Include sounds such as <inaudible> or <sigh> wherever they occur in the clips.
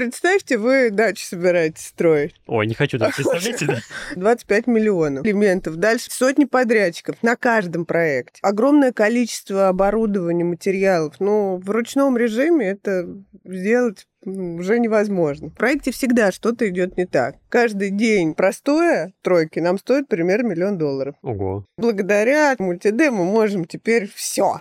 представьте, вы дачу собираетесь строить. Ой, не хочу так <laughs> представлять. да? 25 миллионов элементов. Дальше сотни подрядчиков на каждом проекте. Огромное количество оборудования, материалов. Ну, в ручном режиме это сделать уже невозможно. В проекте всегда что-то идет не так. Каждый день простое тройки нам стоит примерно миллион долларов. Ого. Благодаря мультиде мы можем теперь все.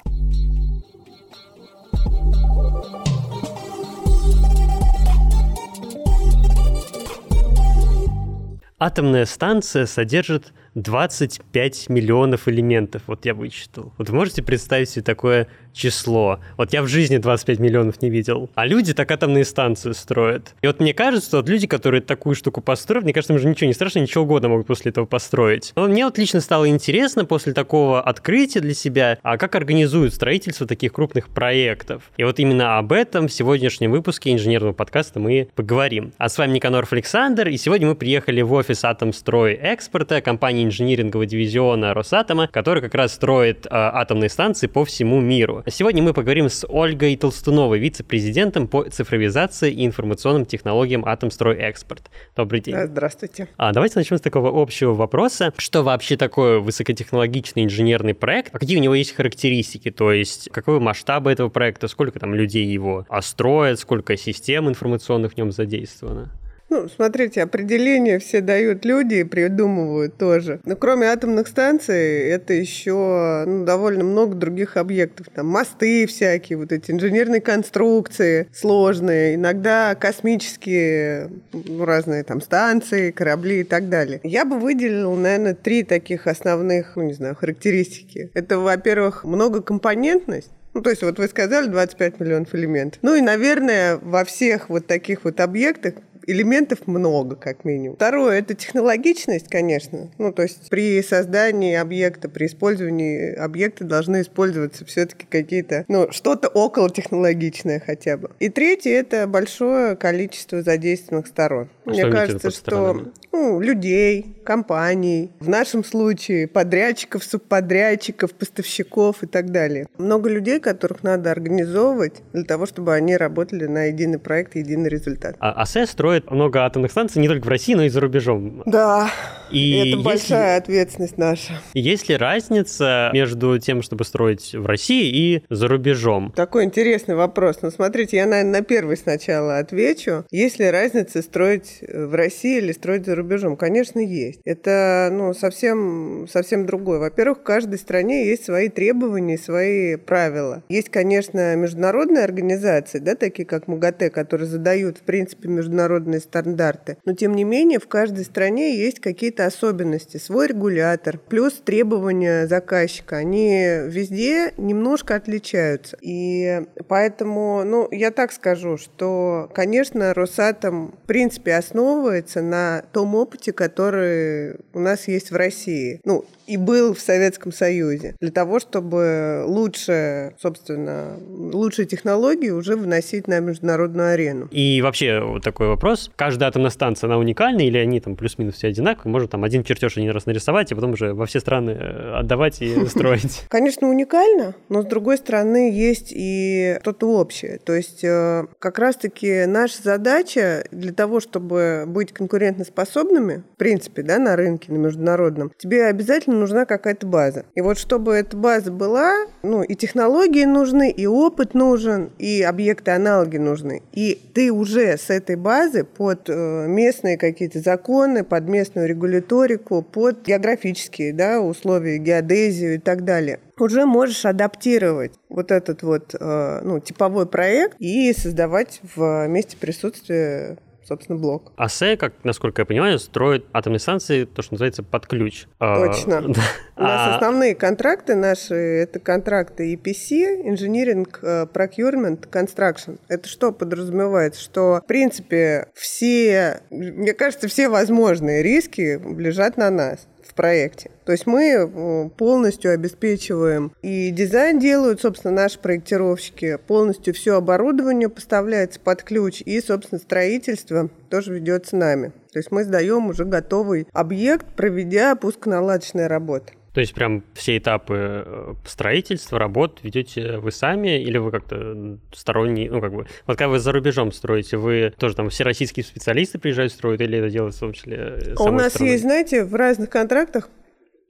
Атомная станция содержит 25 миллионов элементов, вот я вычитал. Вот можете представить себе такое число? Вот я в жизни 25 миллионов не видел. А люди так атомные станции строят. И вот мне кажется, вот люди, которые такую штуку построят, мне кажется, им же ничего не страшно, ничего угодно могут после этого построить. Но мне вот лично стало интересно после такого открытия для себя, а как организуют строительство таких крупных проектов. И вот именно об этом в сегодняшнем выпуске инженерного подкаста мы поговорим. А с вами Никаноров Александр, и сегодня мы приехали в офис Атомстрой Экспорта, компании инжинирингового дивизиона Росатома, который как раз строит э, атомные станции по всему миру. Сегодня мы поговорим с Ольгой Толстуновой, вице-президентом по цифровизации и информационным технологиям Атомстрой Экспорт. Добрый день. Здравствуйте. А давайте начнем с такого общего вопроса. Что вообще такое высокотехнологичный инженерный проект? А какие у него есть характеристики? То есть каковы масштабы этого проекта? Сколько там людей его строят? Сколько систем информационных в нем задействовано? Ну, смотрите, определения все дают люди и придумывают тоже. Но кроме атомных станций, это еще ну, довольно много других объектов. Там мосты всякие, вот эти инженерные конструкции сложные, иногда космические ну, разные там станции, корабли и так далее. Я бы выделила, наверное, три таких основных, ну, не знаю, характеристики. Это, во-первых, многокомпонентность. Ну, то есть вот вы сказали 25 миллионов элементов. Ну и, наверное, во всех вот таких вот объектах элементов много, как минимум. Второе – это технологичность, конечно. Ну, то есть при создании объекта, при использовании объекта должны использоваться все-таки какие-то, ну, что-то около технологичное хотя бы. И третье – это большое количество задействованных сторон. Мне что кажется, что ну, людей, компаний, в нашем случае подрядчиков, субподрядчиков, поставщиков и так далее. Много людей, которых надо организовывать для того, чтобы они работали на единый проект, единый результат. А АСЭ строит много атомных станций не только в России, но и за рубежом. Да, И это есть большая ответственность наша. Есть ли разница между тем, чтобы строить в России и за рубежом? Такой интересный вопрос. Ну, смотрите, я, наверное, на первый сначала отвечу. Есть ли разница строить э, в России или строить за рубежом? Конечно, есть. Это, ну, совсем, совсем другое. Во-первых, в каждой стране есть свои требования, свои правила. Есть, конечно, международные организации, да, такие как МАГАТЭ, которые задают, в принципе, международные стандарты. Но, тем не менее, в каждой стране есть какие-то особенности, свой регулятор, плюс требования заказчика. Они везде немножко отличаются. И поэтому, ну, я так скажу, что, конечно, Росатом, в принципе, основывается на том опыте, который у нас есть в России. Ну, и был в Советском Союзе. Для того, чтобы лучше, собственно, лучшие технологии уже выносить на международную арену. И вообще вот такой вопрос. Каждая атомная станция, она уникальна или они там плюс-минус все одинаковые? Можно там один чертеж один раз нарисовать, и потом уже во все страны э, отдавать и <laughs> строить. Конечно, уникально, но с другой стороны есть и что-то общее. То есть э, как раз-таки наша задача для того, чтобы быть конкурентоспособными, в принципе, да, на рынке, на международном, тебе обязательно нужна какая-то база. И вот чтобы эта база была, ну, и технологии нужны, и опыт нужен, и объекты-аналоги нужны. И ты уже с этой базы под э, местные какие-то законы, под местную регуляторику, под географические да, условия, геодезию и так далее уже можешь адаптировать вот этот вот э, ну, типовой проект и создавать в месте присутствия собственно, блок. АСЭ, как, насколько я понимаю, строит атомные станции, то, что называется, под ключ. А, Точно. <laughs> да. У нас А, основные контракты наши – это контракты EPC, Engineering, э, Procurement, Construction. Это что подразумевает? Что, в принципе, все, мне кажется, все возможные риски лежат на нас проекте. То есть мы э, полностью обеспечиваем и дизайн делают, собственно, наши проектировщики, полностью все оборудование поставляется под ключ, и, собственно, строительство тоже ведется нами. То есть мы сдаем уже готовый объект, проведя пусконаладочные работы. То есть прям все этапы э, строительства, работ ведете вы сами или вы как-то сторонний, ну как бы, вот когда вы за рубежом строите, вы тоже там все российские специалисты приезжают строят или это делается в том числе э, У нас стороной? есть, знаете, в разных контрактах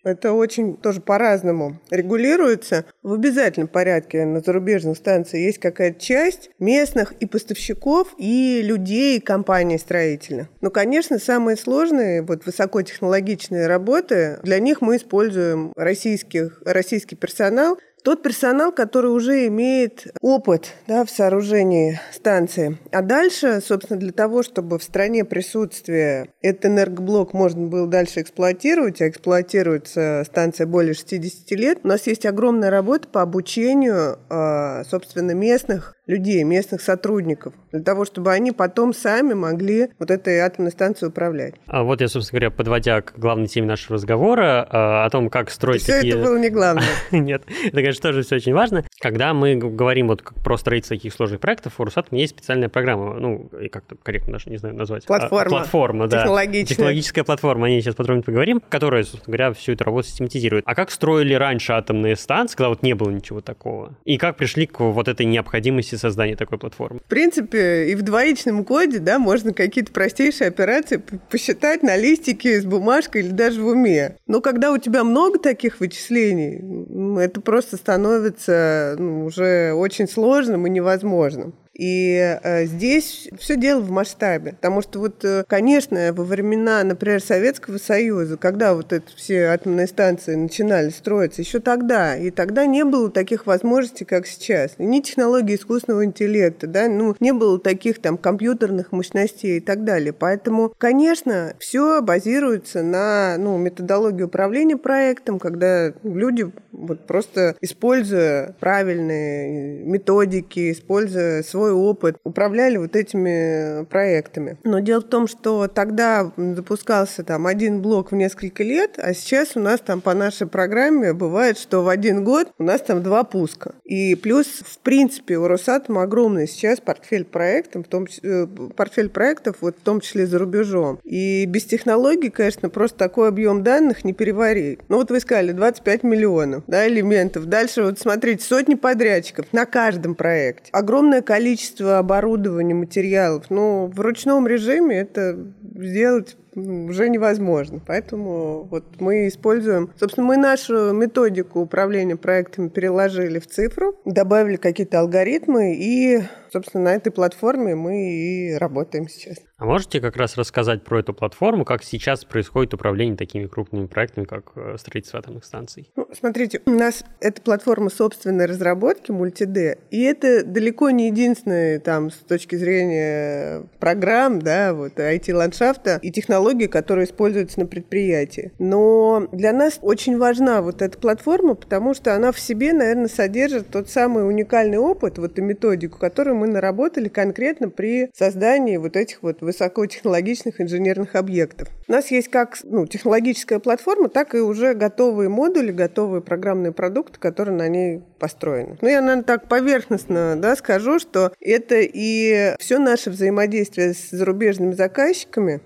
это очень тоже по-разному регулируется. В обязательном порядке на зарубежных станциях есть какая-то часть местных и поставщиков, и людей, и компаний строительных. Но, конечно, самые сложные, вот высокотехнологичные работы, для них мы используем российских, российский персонал, тот персонал, который уже имеет опыт да, в сооружении станции. А дальше, собственно, для того, чтобы в стране присутствие этот энергоблок можно было дальше эксплуатировать, а эксплуатируется станция более 60 лет, у нас есть огромная работа по обучению, а, собственно, местных людей, местных сотрудников, для того, чтобы они потом сами могли вот этой атомной станцией управлять. А вот я, собственно говоря, подводя к главной теме нашего разговора, а, о том, как строить Все такие... это было не главное. <laughs> Нет, это, конечно, тоже все очень важно. Когда мы говорим вот про строительство таких сложных проектов, у Росатома есть специальная программа, ну, и как-то корректно даже, не знаю, назвать. Платформа. А, платформа, да. Технологичная. Технологическая платформа, о ней сейчас подробно поговорим, которая, собственно говоря, всю эту работу систематизирует. А как строили раньше атомные станции, когда вот не было ничего такого? И как пришли к вот этой необходимости создания такой платформы? В принципе, и в двоичном коде, да, можно какие-то простейшие операции посчитать на листике с бумажкой или даже в уме. Но когда у тебя много таких вычислений, это просто становится ну, уже очень сложным и невозможным. И э, здесь все дело в масштабе. Потому что вот, э, конечно, во времена, например, Советского Союза, когда вот это все атомные станции начинали строиться, еще тогда, и тогда не было таких возможностей, как сейчас. И ни технологии искусственного интеллекта, да, ну, не было таких там компьютерных мощностей и так далее. Поэтому, конечно, все базируется на ну, методологии управления проектом, когда люди вот просто используя правильные методики, используя свой свой опыт, управляли вот этими проектами. Но дело в том, что тогда запускался там один блок в несколько лет, а сейчас у нас там по нашей программе бывает, что в один год у нас там два пуска. И плюс, в принципе, у Росатома огромный сейчас портфель проектов, в том э, портфель проектов, вот в том числе за рубежом. И без технологий, конечно, просто такой объем данных не переварить. Ну вот вы сказали, 25 миллионов да, элементов. Дальше вот смотрите, сотни подрядчиков на каждом проекте. Огромное количество количество оборудования, материалов. Но в ручном режиме это сделать уже невозможно. Поэтому вот мы используем... Собственно, мы нашу методику управления проектами переложили в цифру, добавили какие-то алгоритмы, и, собственно, на этой платформе мы и работаем сейчас. А можете как раз рассказать про эту платформу, как сейчас происходит управление такими крупными проектами, как э, строительство атомных станций? Ну, смотрите, у нас эта платформа собственной разработки, Multid, и это далеко не единственная там с точки зрения программ, да, вот IT-ландшафта и технологий, которые используются на предприятии. Но для нас очень важна вот эта платформа, потому что она в себе, наверное, содержит тот самый уникальный опыт, вот и методику, которую мы наработали конкретно при создании вот этих вот высокотехнологичных инженерных объектов. У нас есть как ну, технологическая платформа, так и уже готовые модули, готовые программные продукты, которые на ней построены. Ну, я, наверное, так поверхностно да, скажу, что это и все наше взаимодействие с зарубежными заказчиками,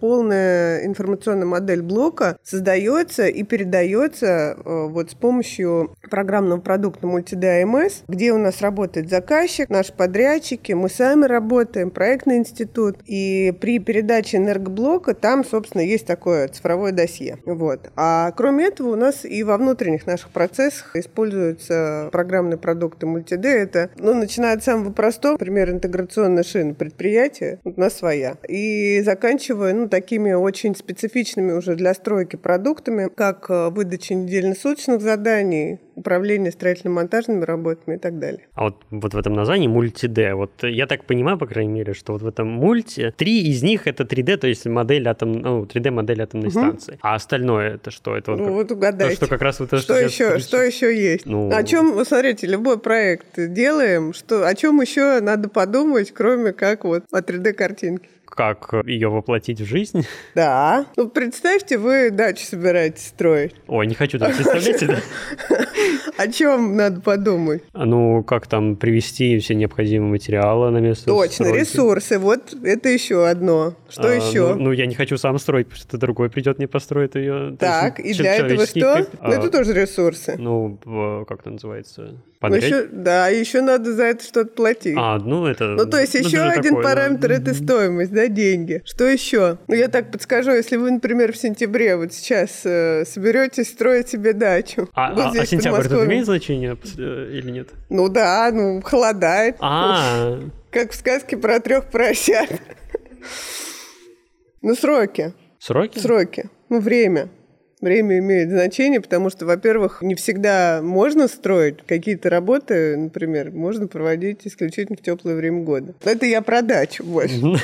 информационная модель блока создается и передается э, вот с помощью программного продукта MultiDMS, где у нас работает заказчик, наши подрядчики, мы сами работаем, проектный институт. И при передаче энергоблока там, собственно, есть такое цифровое досье. Вот. А кроме этого у нас и во внутренних наших процессах используются программные продукты Multid. Это, ну, начиная от самого простого, например, интеграционная шина предприятия, у нас своя. И заканчивая, ну, такими очень специфичными уже для стройки продуктами, как э, выдача недельно-суточных заданий, управление строительно-монтажными работами и так далее. А вот, вот в этом названии мульти-D, вот я так понимаю, по крайней мере, что вот в этом мульти, три из них это 3D, то есть модель атом, ну, 3D-модель атомной угу. станции. А остальное это что? Это вот, ну, как, вот угадайте. То, что как раз вот это, что, что еще, что еще есть? Ну... О чем, смотрите, любой проект делаем, что, о чем еще надо подумать, кроме как вот о 3D-картинке? Как ее воплотить в жизнь. <laughs> Да. Ну, представьте, вы дачу собираетесь строить. Ой, не хочу так представлять? <laughs> О чем надо подумать? Ну, как там привести все необходимые материалы на место Точно, ресурсы. Вот это еще одно. Что а, еще? Ну, ну, я не хочу сам строить, потому что другой придет, мне построит ее. Так, и для этого что? Ну, это тоже ресурсы. Ну, как это называется? Ну, еще, да, еще надо за это что-то платить. А, ну это... Ну, то есть ну, еще один такое, параметр да. – это стоимость, да, деньги. Что еще? Ну, я так подскажу, если вы, например, в сентябре вот сейчас э, соберетесь строить себе дачу. А, вот а, а сентябрь это имеет значение э, или нет? Ну да, ну холодает. А, Как в сказке про трех поросят. Ну, сроки. Сроки? Сроки. Ну, время. Время имеет значение, потому что, во-первых, не всегда можно строить какие-то работы, например, можно проводить исключительно в теплое время года. Это я про дачу больше. <laughs>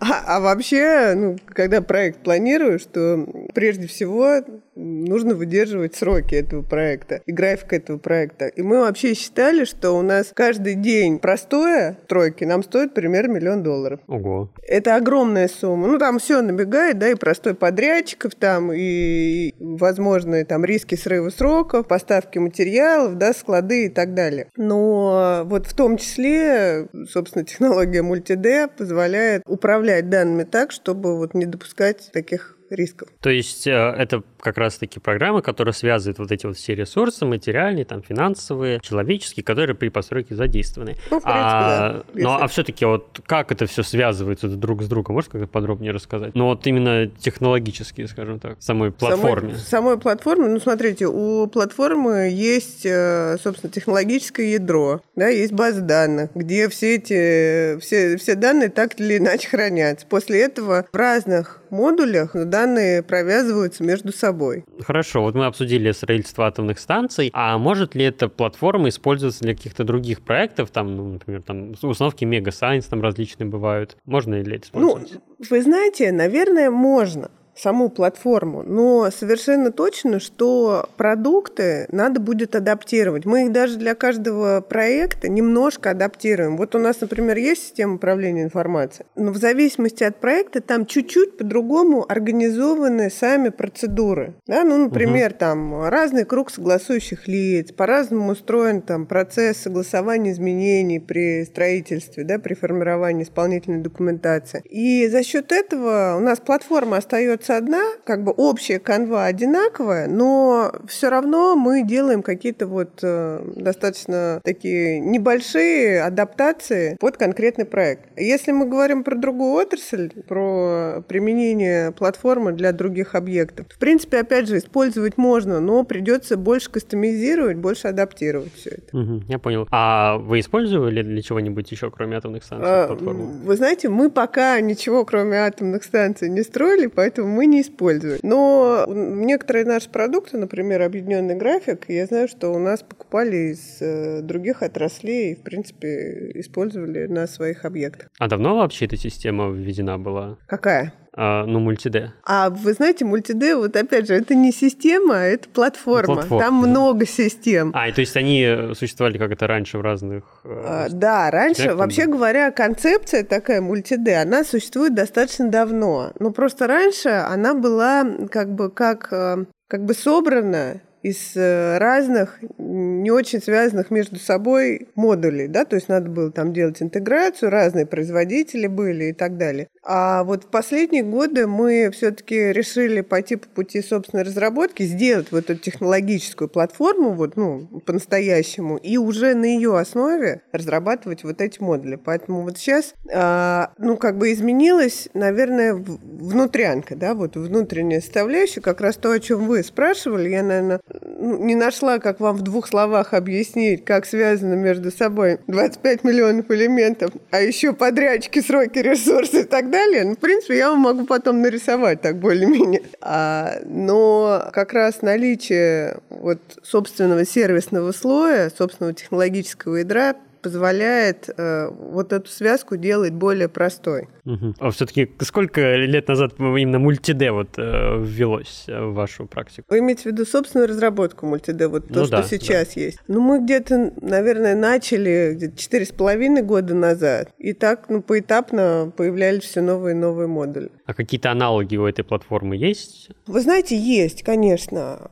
А, а вообще, ну, когда проект планируешь, то прежде всего нужно выдерживать сроки этого проекта и график этого проекта. И мы вообще считали, что у нас каждый день простое тройки нам стоит примерно миллион долларов. Ого. Это огромная сумма. Ну, там все набегает, да, и простой подрядчиков там, и возможные там риски срыва сроков, поставки материалов, да, склады и так далее. Но вот в том числе, собственно, <laughs> технология мультиде позволяет управлять данными так, чтобы вот не допускать таких рисков. То есть э, это как раз-таки программы, которые связывают вот эти вот все ресурсы, материальные, там, финансовые, человеческие, которые при постройке задействованы. Ну, в принципе, а, да. Ну, а все-таки вот как это все связывается друг с другом? Можешь как-то подробнее рассказать? Ну, вот именно технологически, скажем так, самой платформе. Самой, самой платформы, ну, смотрите, у платформы есть, э, собственно, технологическое ядро, да, есть база данных, где все эти, все, все данные так или иначе хранятся. После этого в разных модулях данные провязываются между собой. Хорошо, вот мы обсудили строительство атомных станций, а может ли эта платформа использоваться для каких-то других проектов, там, ну, например, там установки мега-сайенс там различные бывают? Можно ли это использовать? Ну, вы знаете, наверное, можно саму платформу, но совершенно точно, что продукты надо будет адаптировать. Мы их даже для каждого проекта немножко адаптируем. Вот у нас, например, есть система управления информацией, но в зависимости от проекта там чуть-чуть по-другому организованы сами процедуры. Да? Ну, например, угу. там разный круг согласующих лиц, по-разному устроен там процесс согласования изменений при строительстве, да, при формировании исполнительной документации. И за счет этого у нас платформа остается остается одна, как бы общая канва одинаковая, но все равно мы делаем какие-то вот э, достаточно такие небольшие адаптации под конкретный проект. Если мы говорим про другую отрасль, про применение платформы для других объектов, в принципе, опять же, использовать можно, но придется больше кастомизировать, больше адаптировать все это. Угу, я понял. А вы использовали для чего-нибудь еще, кроме атомных станций, а, платформу? Вы знаете, мы пока ничего, кроме атомных станций, не строили, поэтому мы не используем. Но некоторые наши продукты, например, объединенный график, я знаю, что у нас покупали из э, других отраслей и, в принципе, использовали на своих объектах. А давно вообще эта система введена была? Какая? А, ну, мультиде. А вы знаете, мультиде, вот опять же, это не система, а это платформа. платформа. Там много систем. А, и то есть они существовали как это раньше в разных... Э, а, да, раньше, вообще да? говоря, концепция такая мультиде, она существует достаточно давно. Но просто раньше она была как бы как, э, как бы собрана из э, разных, не очень связанных между собой модулей, да, то есть надо было там делать интеграцию, разные производители были и так далее. А вот в последние годы мы все-таки решили пойти по пути собственной разработки, сделать вот эту технологическую платформу, вот, ну, по-настоящему, и уже на ее основе разрабатывать вот эти модули. Поэтому вот сейчас, а, ну, как бы изменилась, наверное, внутрянка, да, вот внутренняя составляющая, как раз то, о чем вы спрашивали, я, наверное, ну, не нашла, как вам в двух словах объяснить, как связано между собой 25 миллионов элементов, а еще подрядчики, сроки, ресурсы и так далее. Ну, в принципе, я вам могу потом нарисовать так более-менее. <laughs> А, но как раз наличие вот собственного сервисного слоя, собственного технологического ядра позволяет э, вот эту связку делать более простой. Угу. А все-таки сколько лет назад именно мультиде вот э, ввелось в вашу практику? Вы имеете в виду собственную разработку мультиде, вот то, ну, что да, сейчас да. есть? Ну, мы где-то, наверное, начали где-то четыре с половиной года назад. И так, ну, поэтапно появлялись все новые и новые модули. А какие-то аналоги у этой платформы есть? Вы знаете, есть, конечно.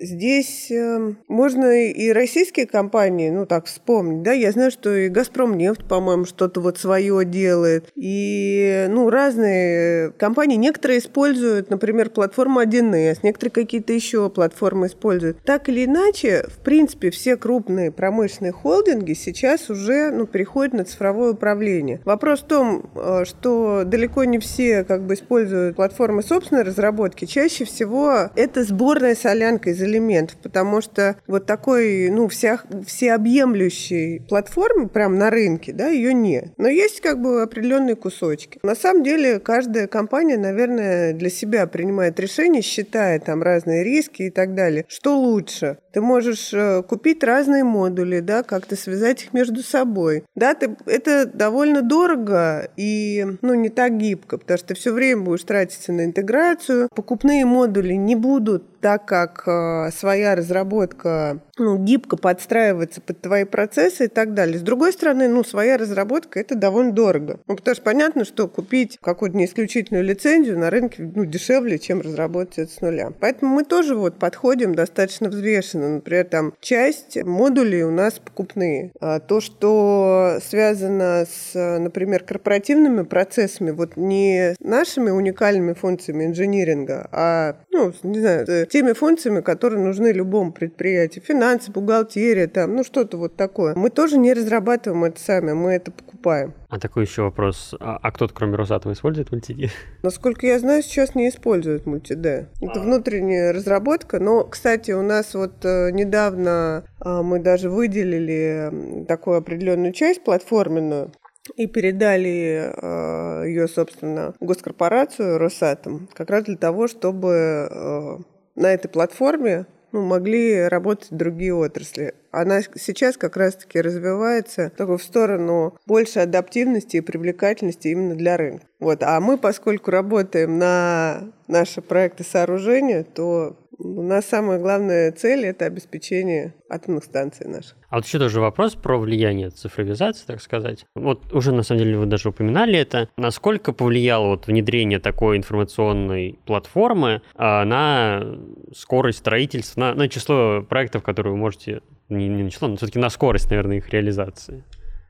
Здесь э, можно и российские компании, ну так вспомнить, да, я знаю, что и Газпром нефть, по-моему, что-то вот свое делает, и, ну, разные компании, некоторые используют, например, платформу 1С, некоторые какие-то еще платформы используют. Так или иначе, в принципе, все крупные промышленные холдинги сейчас уже, ну, переходят на цифровое управление. Вопрос в том, э, что далеко не все как бы используют платформы собственной разработки, чаще всего это сборная солянка из элементов, потому что вот такой, ну, вся, всеобъемлющей платформы прям на рынке, да, ее нет. Но есть как бы определенные кусочки. На самом деле каждая компания, наверное, для себя принимает решение, считая там разные риски и так далее. Что лучше? Ты можешь э, купить разные модули, да, как-то связать их между собой. Да, ты, это довольно дорого и, ну, не так гибко, потому что ты все время будешь тратиться на интеграцию. Покупные модули не будут так как э, своя разработка ну, гибко подстраивается под твои процессы и так далее. С другой стороны, ну, своя разработка это довольно дорого. Ну, потому что понятно, что купить какую-то не исключительную лицензию на рынке ну, дешевле, чем разработать это с нуля. Поэтому мы тоже вот подходим достаточно взвешенно. Например, там часть модулей у нас покупные. А то, что связано с, например, корпоративными процессами, вот не нашими уникальными функциями инжиниринга, а, ну, не знаю, теми функциями, которые нужны любому предприятию. Финансы, бухгалтерия, там, ну что-то вот такое. Мы тоже не разрабатываем это сами, мы это покупаем. А такой еще вопрос. А, а кто-то, кроме Росатома, использует мультиди? <laughs> Насколько я знаю, сейчас не используют мультиди. Это внутренняя разработка. Но, кстати, у нас вот э, недавно э, мы даже выделили такую определенную часть платформенную, и передали э, ее, собственно, госкорпорацию Росатом, как раз для того, чтобы э, на этой платформе ну, могли работать другие отрасли. Она сейчас как раз-таки развивается только в сторону большей адаптивности и привлекательности именно для рынка. Вот. А мы, поскольку работаем на наши проекты сооружения, то у нас самая главная цель – это обеспечение атомных станций наших. А вот еще тоже вопрос про влияние цифровизации, так сказать. Вот уже, на самом деле, вы даже упоминали это. Насколько повлияло вот внедрение такой информационной платформы а, на скорость строительства, на, на число проектов, которые вы можете, не, не на число, но все-таки на скорость, наверное, их реализации?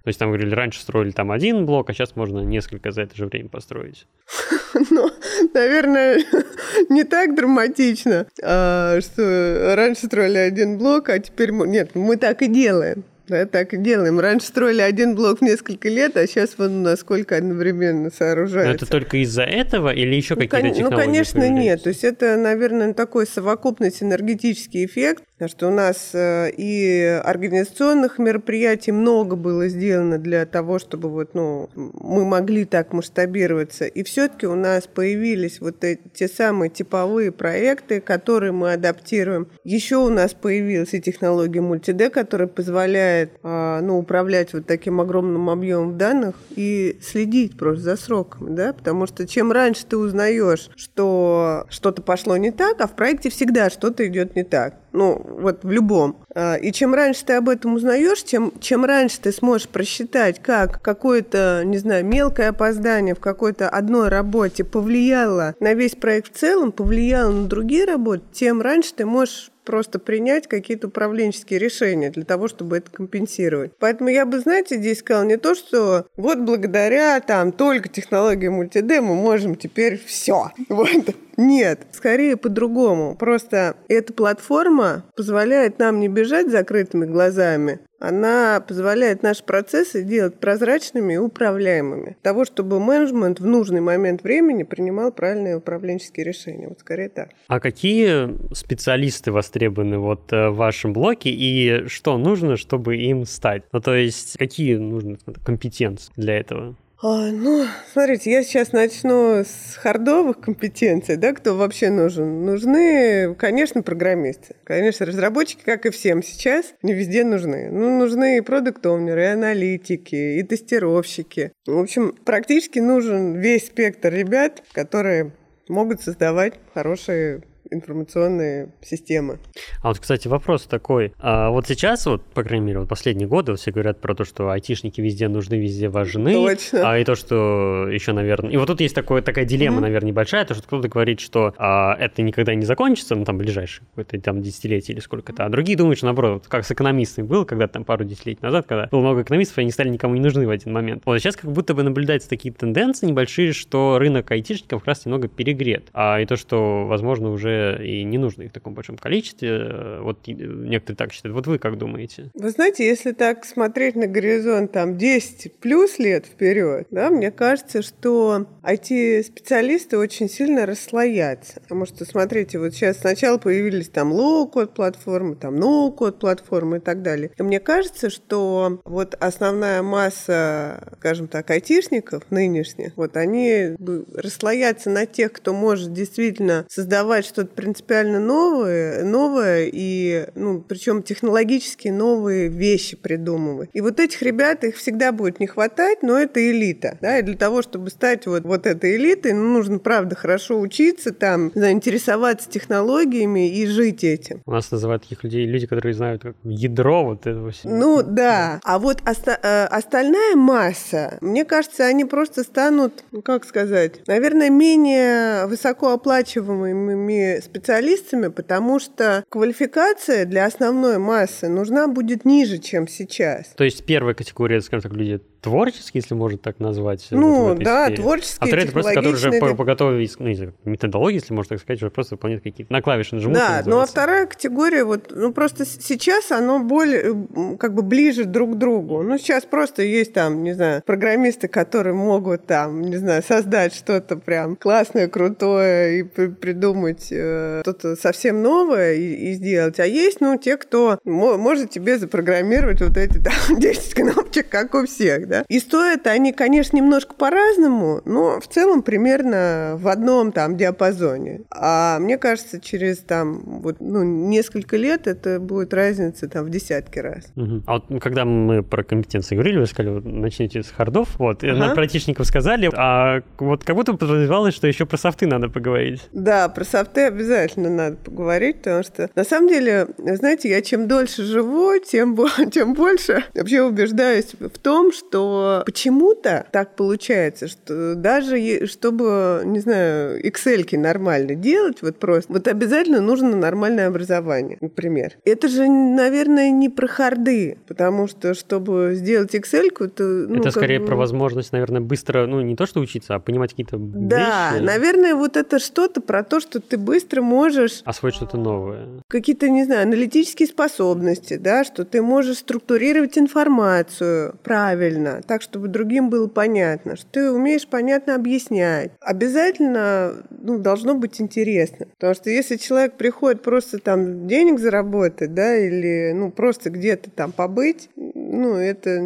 То есть там говорили, раньше строили там один блок, а сейчас можно несколько за это же время построить. <laughs> <laughs> Ну, наверное, <laughs> не так драматично, а, что раньше строили один блок, а теперь... Нет, мы так и делаем. Да, так и делаем. Раньше строили один блок в несколько лет, а сейчас вон насколько одновременно сооружается. Но это только из-за этого или еще ну, какие-то технологии? Ну, конечно, нет. То есть это, наверное, такой совокупный синергетический эффект, что у нас э, и организационных мероприятий много было сделано для того, чтобы вот, ну, мы могли так масштабироваться. И все-таки у нас появились вот эти, те самые типовые проекты, которые мы адаптируем. Еще у нас появилась и технология мультиде, которая позволяет позволяет а, ну, управлять вот таким огромным объемом данных и следить просто за сроками, да, потому что чем раньше ты узнаешь, что что-то пошло не так, а в проекте всегда что-то идет не так. Ну, вот в любом. А, и чем раньше ты об этом узнаешь, тем, чем раньше ты сможешь просчитать, как какое-то, не знаю, мелкое опоздание в какой-то одной работе повлияло на весь проект в целом, повлияло на другие работы, тем раньше ты можешь просто принять какие-то управленческие решения для того, чтобы это компенсировать. Поэтому я бы, знаете, здесь сказала не то, что вот благодаря там только технологии мультиде мы можем теперь все. <laughs> Вот. Нет, скорее по-другому. Просто эта платформа позволяет нам не бежать закрытыми глазами, она позволяет наши процессы делать прозрачными и управляемыми. Того, чтобы менеджмент в нужный момент времени принимал правильные управленческие решения. Вот скорее так. А какие специалисты востребованы вот э, в вашем блоке и что нужно, чтобы им стать? Ну, то есть какие нужны компетенции для этого? А, ну, смотрите, я сейчас начну с хардовых компетенций, да, кто вообще нужен. Нужны, конечно, программисты. Конечно, разработчики, как и всем сейчас, не везде нужны. Ну, нужны и продукт-оунеры, и аналитики, и тестировщики. В общем, практически нужен весь спектр ребят, которые могут создавать хорошие информационные системы. А вот, кстати, вопрос такой. А вот сейчас, вот, по крайней мере, вот последние годы все говорят про то, что айтишники везде нужны, везде важны. Точно. А и то, что еще, наверное... И вот тут есть такое, такая дилемма, mm-hmm. наверное, небольшая, то, что кто-то говорит, что а, это никогда не закончится, ну, там, ближайшее какое-то там десятилетие или сколько-то, а другие думают, что, наоборот, как с экономистами было, когда там пару десятилетий назад, когда было много экономистов, и они стали никому не нужны в один момент. Вот сейчас как будто бы наблюдаются такие тенденции небольшие, что рынок айтишников как раз немного перегрет. А и то, что, возможно, уже и не нужно их в таком большом количестве, э, вот некоторые так считают. Вот вы как думаете? Вы знаете, если так смотреть на горизонт там 10 плюс лет вперед, да, мне кажется, что IT-специалисты очень сильно расслоятся. Потому что, смотрите, вот сейчас сначала появились там low-code платформы, там no-code платформы и так далее. И мне кажется, что вот основная масса, скажем так, айтишников нынешних, вот они расслоятся на тех, кто может действительно создавать что-то принципиально новое, новое и, ну, причем технологически новые вещи придумывать. И вот этих ребят, их всегда будет не хватать, но это элита, да, и для того, чтобы стать вот, вот этой элитой, ну, нужно, правда, хорошо учиться там, заинтересоваться технологиями и жить этим. У нас называют таких людей люди, которые знают как ядро вот этого всего. Ну, да. А вот оста- э, остальная масса, мне кажется, они просто станут, ну, как сказать, наверное, менее высокооплачиваемыми специалистами, потому что квалификация для основной массы нужна будет ниже, чем сейчас. То есть первая категория, скажем так, люди творческие, если можно так назвать. Ну, вот да, сфере. творческие, А вторые, просто, которые уже по, по готовой ну, методологии, если можно так сказать, уже просто выполняют какие-то на клавиши нажмут. Да, ну а вторая категория, вот, ну просто сейчас оно более, как бы ближе друг к другу. Ну сейчас просто есть там, не знаю, программисты, которые могут там, не знаю, создать что-то прям классное, крутое и при придумать э, что-то совсем новое и, и сделать. А есть, ну, те, кто может тебе запрограммировать вот эти там <laughs> 10 кнопочек, как у всех, да. И стоят они, конечно, немножко по-разному, но в целом примерно в одном там диапазоне. А мне кажется, через там вот, ну, несколько лет это будет разница там в десятки раз. Угу. А вот когда мы про компетенции говорили, вы сказали, вот, начните с хардов, вот, ага. на айтишников сказали, а вот как будто подразумевалось, что еще про софты надо поговорить. Да, про софты обязательно надо поговорить, потому что на самом деле, знаете, я чем дольше живу, тем, <laughs> тем больше вообще убеждаюсь в том, что что почему-то так получается, что даже чтобы, не знаю, Excel нормально делать, вот просто, вот обязательно нужно нормальное образование, например. Это же, наверное, не про харды, потому что, чтобы сделать Excel, это... Ну, это скорее бы... про возможность, наверное, быстро, ну, не то что учиться, а понимать какие-то Да, вещи. наверное, вот это что-то про то, что ты быстро можешь... Освоить что-то новое. Какие-то, не знаю, аналитические способности, да, что ты можешь структурировать информацию правильно, понятно, так, чтобы другим было понятно, что ты умеешь понятно объяснять. Обязательно ну, должно быть интересно. Потому что если человек приходит просто там денег заработать, да, или ну, просто где-то там побыть, ну, это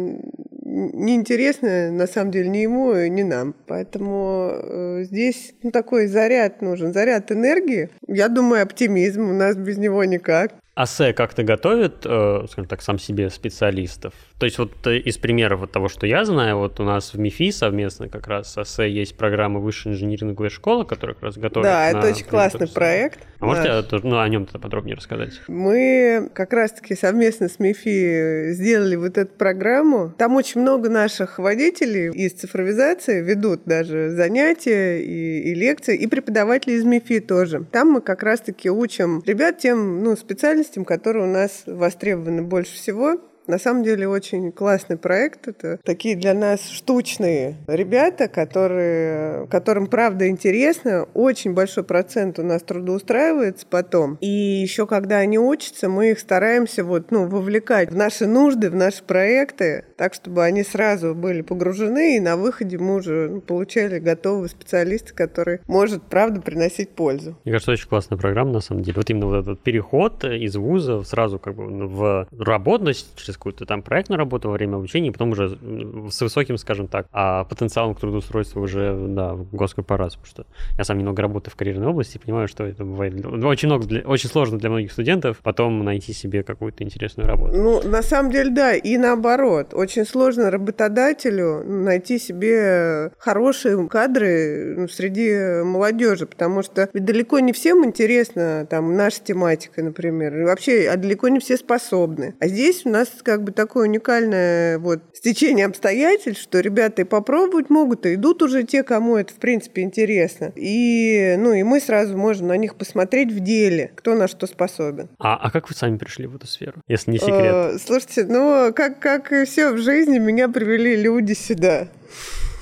неинтересно, на самом деле, ни ему, ни нам. Поэтому э, здесь ну, такой заряд нужен, заряд энергии. Я думаю, оптимизм у нас без него никак. АСЭ как-то готовит, э, скажем так, сам себе специалистов? То есть вот э, из примеров вот того, что я знаю, вот у нас в МИФИ совместно как раз с АСЭ есть программа высшей инжиниринговой школы, которая как раз готовит Да, это очень классный проект. А можете ну, о нем подробнее рассказать? Мы как раз-таки совместно с МИФИ сделали вот эту программу. Там очень много наших водителей из цифровизации ведут даже занятия и, и лекции, и преподаватели из МИФИ тоже. Там мы как раз-таки учим ребят тем ну, специальностям, специальностям, которые у нас востребованы больше всего. На самом деле очень классный проект. Это такие для нас штучные ребята, которые, которым правда интересно. Очень большой процент у нас трудоустраивается потом. И еще когда они учатся, мы их стараемся вот, ну, вовлекать в наши нужды, в наши проекты, так, чтобы они сразу были погружены, и на выходе мы уже ну, получали готового специалиста, который может, правда, приносить пользу. Мне кажется, очень классная программа, на самом деле. Вот именно вот этот переход из вуза сразу как бы в работность через через какую-то там проектную работу во время обучения, и потом уже с высоким, скажем так, а потенциалом к трудоустройству уже, да, в госкорпорацию, потому что я сам немного работаю в карьерной области и понимаю, что это бывает очень много, для, очень сложно для многих студентов потом найти себе какую-то интересную работу. Ну, на самом деле, да, и наоборот. Очень сложно работодателю найти себе хорошие кадры ну, среди молодежи, потому что ведь далеко не всем интересна там наша тематика, например, вообще, а далеко не все способны. А здесь у нас как бы такое уникальное вот стечение обстоятельств, что ребята и попробовать могут, и идут уже те, кому это в принципе интересно. И, ну, и мы сразу можем на них посмотреть в деле, кто на что способен. А, а как вы сами пришли в эту сферу, если не секрет? Э, слушайте, ну, как, как и все в жизни, меня привели люди сюда.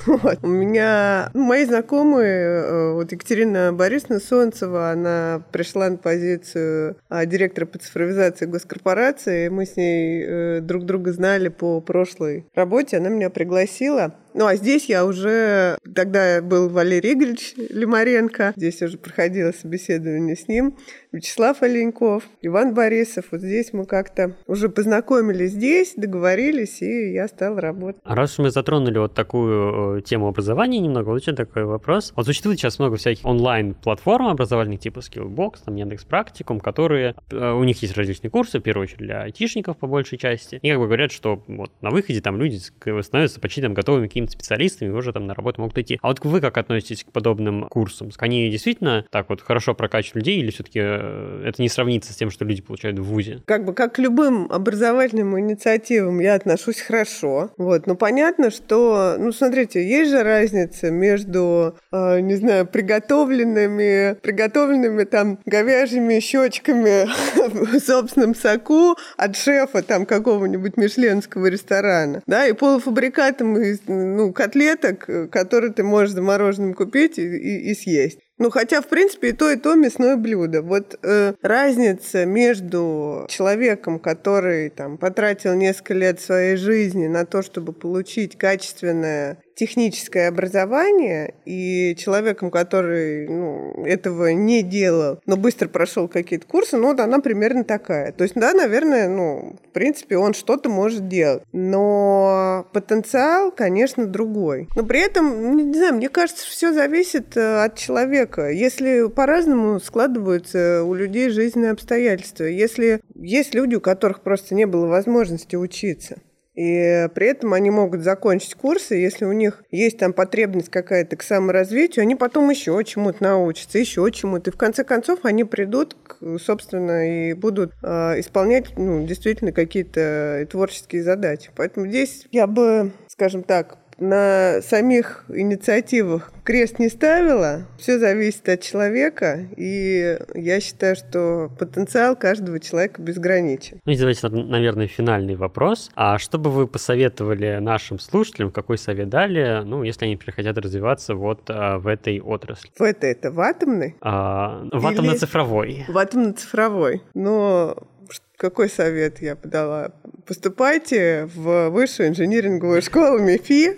Вот. У меня мои знакомые, э, вот Екатерина Борисовна Солнцева, она пришла на позицию а, директора по цифровизации госкорпорации. Мы с ней э, друг друга знали по прошлой работе. Она меня пригласила. Ну, а здесь я уже... Тогда был Валерий Игоревич Лимаренко. Здесь уже проходило собеседование с ним. Вячеслав Оленьков, Иван Борисов. Вот здесь мы как-то уже познакомились здесь, договорились, и я стала работать. А раз уж мы затронули вот такую э, тему образования немного, вот еще такой вопрос. Вот существует сейчас много всяких онлайн-платформ образовательных, типа Skillbox, там Яндекс Практикум, которые... Э, у них есть различные курсы, в первую очередь для айтишников по большей части. И как бы говорят, что вот на выходе там люди становятся почти там готовыми к какими-то специалистами, уже там на работу могут идти. А вот вы как относитесь к подобным курсам? Они действительно так вот хорошо прокачивают людей или все-таки э, это не сравнится с тем, что люди получают в ВУЗе? Как бы как к любым образовательным инициативам я отношусь хорошо. Вот. Но понятно, что, ну, смотрите, есть же разница между, э, не знаю, приготовленными, приготовленными там говяжьими щечками <laughs> в собственном соку от шефа там какого-нибудь мишленского ресторана, да, и полуфабрикатом из ну, котлеток, э, которые ты можешь замороженным купить и, и, и съесть. Ну, хотя, в принципе, и то, и то мясное блюдо. Вот э, разница между человеком, который там потратил несколько лет своей жизни на то, чтобы получить качественное техническое образование, и человеком, который ну, этого не делал, но быстро прошел какие-то курсы, ну, вот она примерно такая. То есть, да, наверное, ну, в принципе, он что-то может делать. Но потенциал, конечно, другой. Но при этом, не знаю, мне кажется, все зависит э, от человека. Если по-разному складываются у людей жизненные обстоятельства. Если есть люди, у которых просто не было возможности учиться, и при этом они могут закончить курсы, если у них есть там потребность какая-то к саморазвитию, они потом еще чему-то научатся, еще чему-то. И в конце концов они придут, собственно, и будут э, исполнять ну, действительно какие-то творческие задачи. Поэтому здесь я бы, скажем так, на самих инициативах крест не ставила. Все зависит от человека, и я считаю, что потенциал каждого человека безграничен. Ну и давайте, наверное, финальный вопрос. А что бы вы посоветовали нашим слушателям, какой совет дали, ну, если они хотят развиваться вот а, в этой отрасли? В этой, это в атомной? А, в атомно-цифровой. В атомно-цифровой. Но какой совет я подала? Поступайте в высшую инжиниринговую школу МИФИ.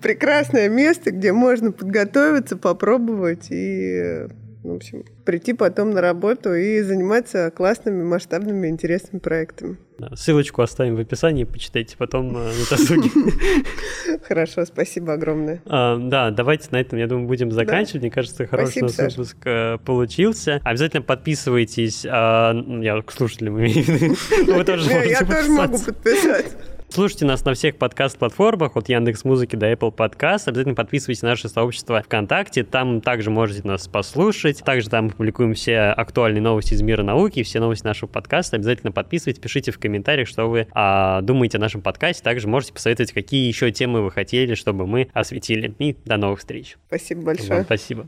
Прекрасное место, где можно подготовиться, попробовать и в общем, прийти потом на работу и заниматься классными, масштабными, интересными проектами. Ссылочку оставим в описании, почитайте потом на досуге. <laughs> Хорошо, спасибо огромное. А, да, давайте на этом, я думаю, будем заканчивать. Мне кажется, хороший спасибо, выпуск э, получился. Обязательно подписывайтесь. А, я к слушателям имею в виду. <laughs> Я тоже могу подписать. Слушайте нас на всех подкаст-платформах, от Яндекс Музыки до Apple Podcast. Обязательно подписывайтесь на наше сообщество ВКонтакте. Там также можете нас послушать. Также там публикуем все актуальные новости из мира науки, все новости нашего подкаста. Обязательно подписывайтесь, пишите в комментариях, что вы а, думаете о нашем подкасте. Также можете посоветовать, какие еще темы вы хотели, чтобы мы осветили. И до новых встреч. Спасибо большое. Вам спасибо.